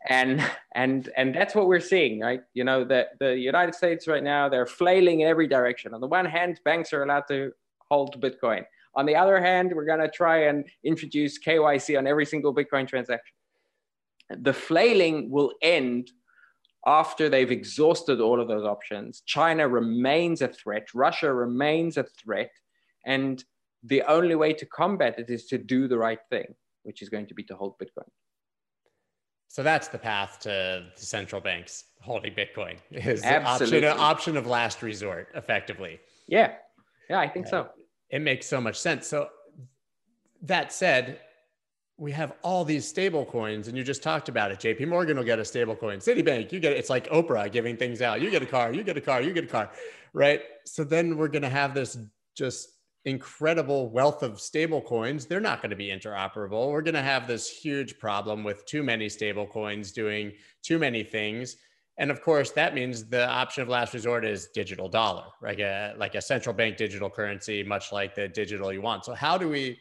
And and and that's what we're seeing, right? You know, the, the United States right now, they're flailing in every direction. On the one hand, banks are allowed to hold Bitcoin. On the other hand, we're gonna try and introduce KYC on every single Bitcoin transaction. The flailing will end after they've exhausted all of those options, China remains a threat, Russia remains a threat, and the only way to combat it is to do the right thing, which is going to be to hold Bitcoin. So that's the path to, to central banks holding Bitcoin is option, option of last resort, effectively. Yeah, yeah, I think so. It makes so much sense. So that said, we have all these stable coins and you just talked about it. Jp morgan will get a stable coin. Citibank you get it. It's like oprah giving things out. You get a car you get a car you get a car right? So then we're going to have this just incredible wealth of stable coins. They're not going to be interoperable. We're going to have this huge problem with too many stable coins doing too many things. And of course that means the option of last resort is digital dollar like a like a central bank digital currency much like the digital yuan. So how do we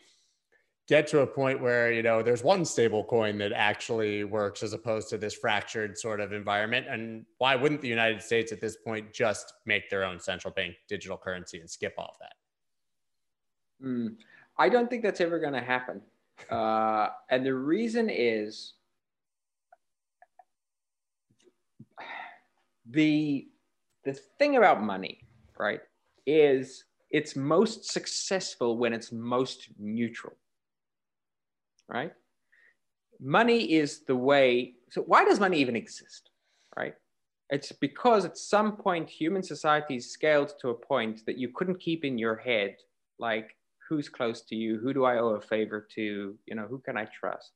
get to a point where you know there's one stable coin that actually works as opposed to this fractured sort of environment. And why wouldn't the united states at this point just make their own central bank digital currency and skip all of that? Mm, i don't think that's ever going to happen. Uh, and the reason is the the thing about money right is it's most successful when it's most neutral right? Money is the way. So, why does money even exist, right? It's because at some point human society scaled to a point that you couldn't keep in your head, like who's close to you, who do I owe a favor to, you know, who can I trust?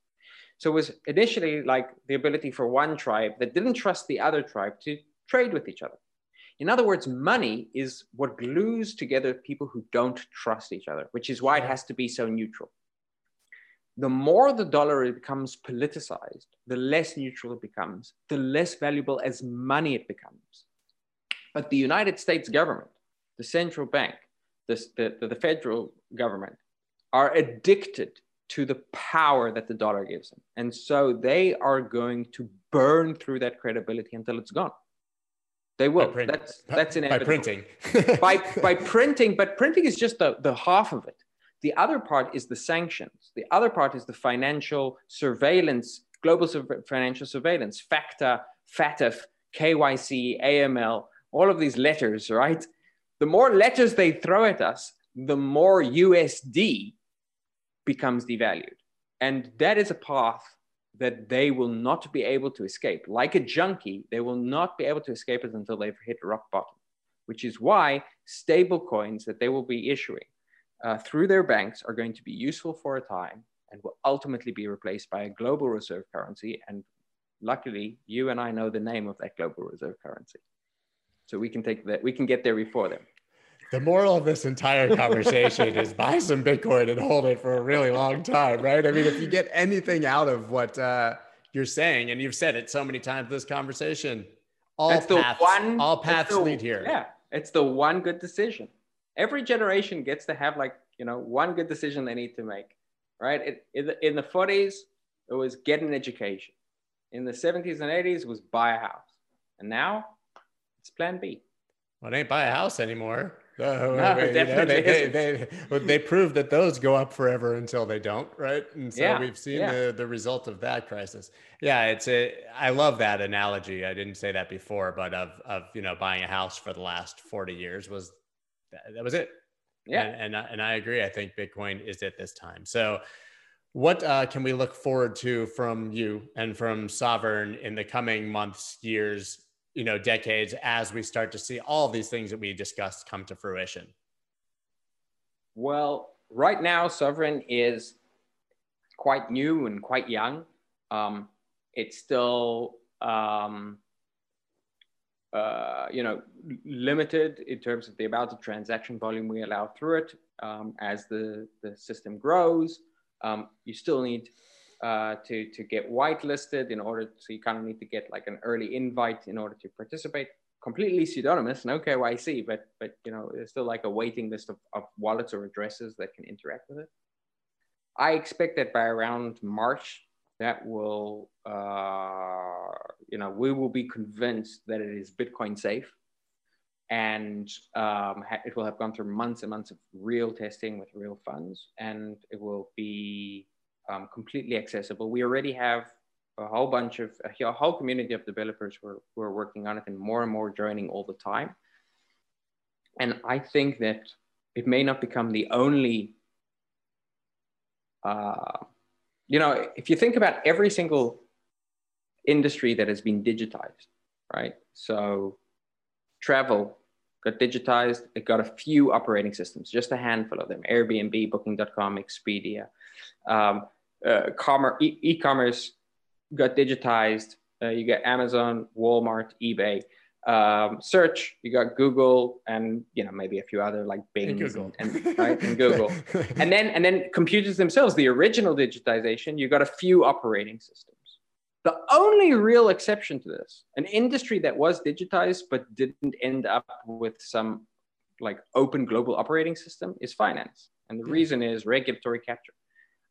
So it was initially like the ability for one tribe that didn't trust the other tribe to trade with each other. In other words, money is what glues together people who don't trust each other, which is why it has to be so neutral the more the dollar becomes politicized, the less neutral it becomes, the less valuable as money it becomes. But the United States government, the central bank, the, the, the federal government are addicted to the power that the dollar gives them. And so they are going to burn through that credibility until it's gone. They will. Print, that's that's inevitable. By printing. by by printing, but printing is just the, the half of it. The other part is the sanctions. The other part is the financial surveillance, global financial surveillance, FATCA, FATF, KYC, AML, all of these letters, right? The more letters they throw at us, the more USD becomes devalued. And that is a path that they will not be able to escape. Like a junkie, they will not be able to escape it until they've hit rock bottom, which is why stable coins that they will be issuing uh, through their banks are going to be useful for a time and will ultimately be replaced by a global reserve currency. And luckily, you and I know the name of that global reserve currency. So we can take that, we can get there before them. The moral of this entire conversation is buy some Bitcoin and hold it for a really long time, right? I mean, if you get anything out of what uh, you're saying, and you've said it so many times this conversation, all That's paths, one, all paths the, lead here. Yeah, it's the one good decision. Every generation gets to have like you know one good decision they need to make, right? It, in, the, in the 40s, it was get an education. In the 70s and 80s, was buy a house, and now it's Plan B. Well, it ain't buy a house anymore. No, no definitely know, they, they, they, they prove that those go up forever until they don't, right? And so yeah, we've seen yeah. the, the result of that crisis. Yeah, it's a. I love that analogy. I didn't say that before, but of of you know buying a house for the last forty years was that, that was it. Yeah, and, and and I agree. I think Bitcoin is at this time. So. What uh, can we look forward to from you and from Sovryn in the coming months, years, you know decades as we start to see all these things that we discussed come to fruition well right now Sovryn is quite new and quite young um, it's still um, uh, you know limited in terms of the amount of transaction volume we allow through it um, as the, the system grows. Um, you still need uh, to, to get whitelisted in order so you kind of need to get like an early invite in order to participate. Completely pseudonymous no kyc but but you know there's still like a waiting list of, of wallets or addresses that can interact with it. I expect that by around march that will uh, you know we will be convinced that it is bitcoin safe and um, it will have gone through months and months of real testing with real funds and it will be um, completely accessible. We already have a whole bunch of a whole community of developers who are, who are working on it and more and more joining all the time. And I think that it may not become the only, uh, you know, if you think about every single industry that has been digitized, right? So travel got digitized, it got a few operating systems, just a handful of them Airbnb, Booking.com, Expedia. Um, uh, commerce, e- commerce got digitized. Uh, you get Amazon, Walmart, eBay. Um, search, you got Google, and you know maybe a few other like Bing and, Google. and, and right and Google, and then and then computers themselves. The original digitization, you got a few operating systems. The only real exception to this, an industry that was digitized but didn't end up with some like open global operating system, is finance, and the reason is regulatory capture.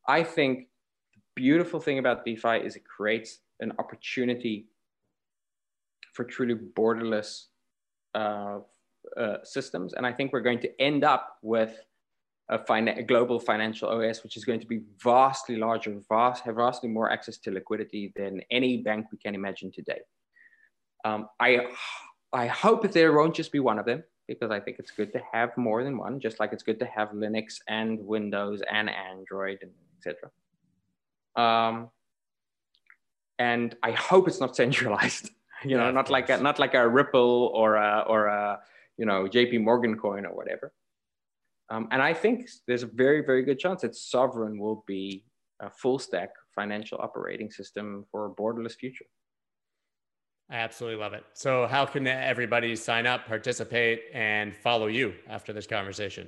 I think the beautiful thing about DeFi is it creates an opportunity for truly borderless uh, uh, systems. And I think we're going to end up with a, a, global financial OS, which is going to be vastly larger, vast, have vastly more access to liquidity than any bank we can imagine today. Um, I, I hope there won't just be one of them because I think it's good to have more than one, just like it's good to have Linux and Windows and Android and etc. Um, and I hope it's not centralized. You know, Yeah, not like a, not like a Ripple or a, or a you know JP Morgan coin or whatever. Um, and I think there's a very very good chance that Sovryn will be a full stack financial operating system for a borderless future. I absolutely love it. So, how can everybody sign up, participate, and follow you after this conversation?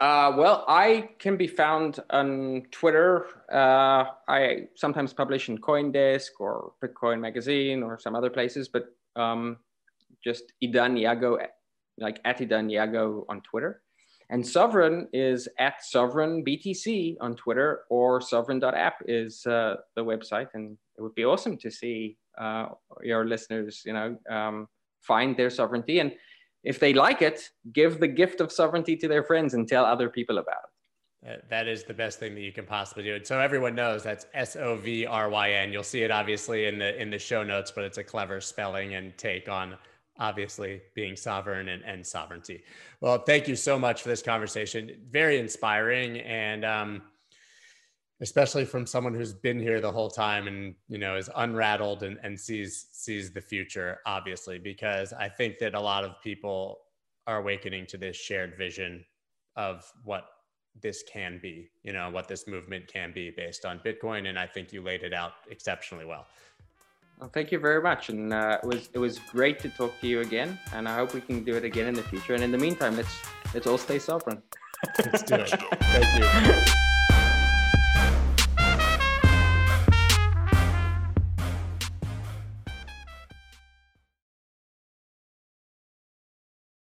Uh, well, I can be found on Twitter. Uh, I sometimes publish in CoinDesk or Bitcoin Magazine or some other places, but um, just Edan Yago, like at Edan Yago on Twitter. And Sovryn is at Sovryn BTC on Twitter or sovryn.app is uh, the website. And it would be awesome to see uh, your listeners, you know, um, find their sovereignty. And if they like it, give the gift of sovereignty to their friends and tell other people about it. That is the best thing that you can possibly do. And so everyone knows that's S O V R Y N. You'll see it obviously in the in the show notes, but it's a clever spelling and take on obviously being sovereign and, and sovereignty. Well, thank you so much for this conversation. Very inspiring and um, especially from someone who's been here the whole time and you know is unrattled and, and sees sees the future obviously because i think that a lot of people are awakening to this shared vision of what this can be you know what this movement can be based on bitcoin and i think you laid it out exceptionally well Well, thank you very much, and uh, it was it was great to talk to you again, and I hope we can do it again in the future. And in the meantime, let's let's all stay sovereign. Let's do it. Thank you.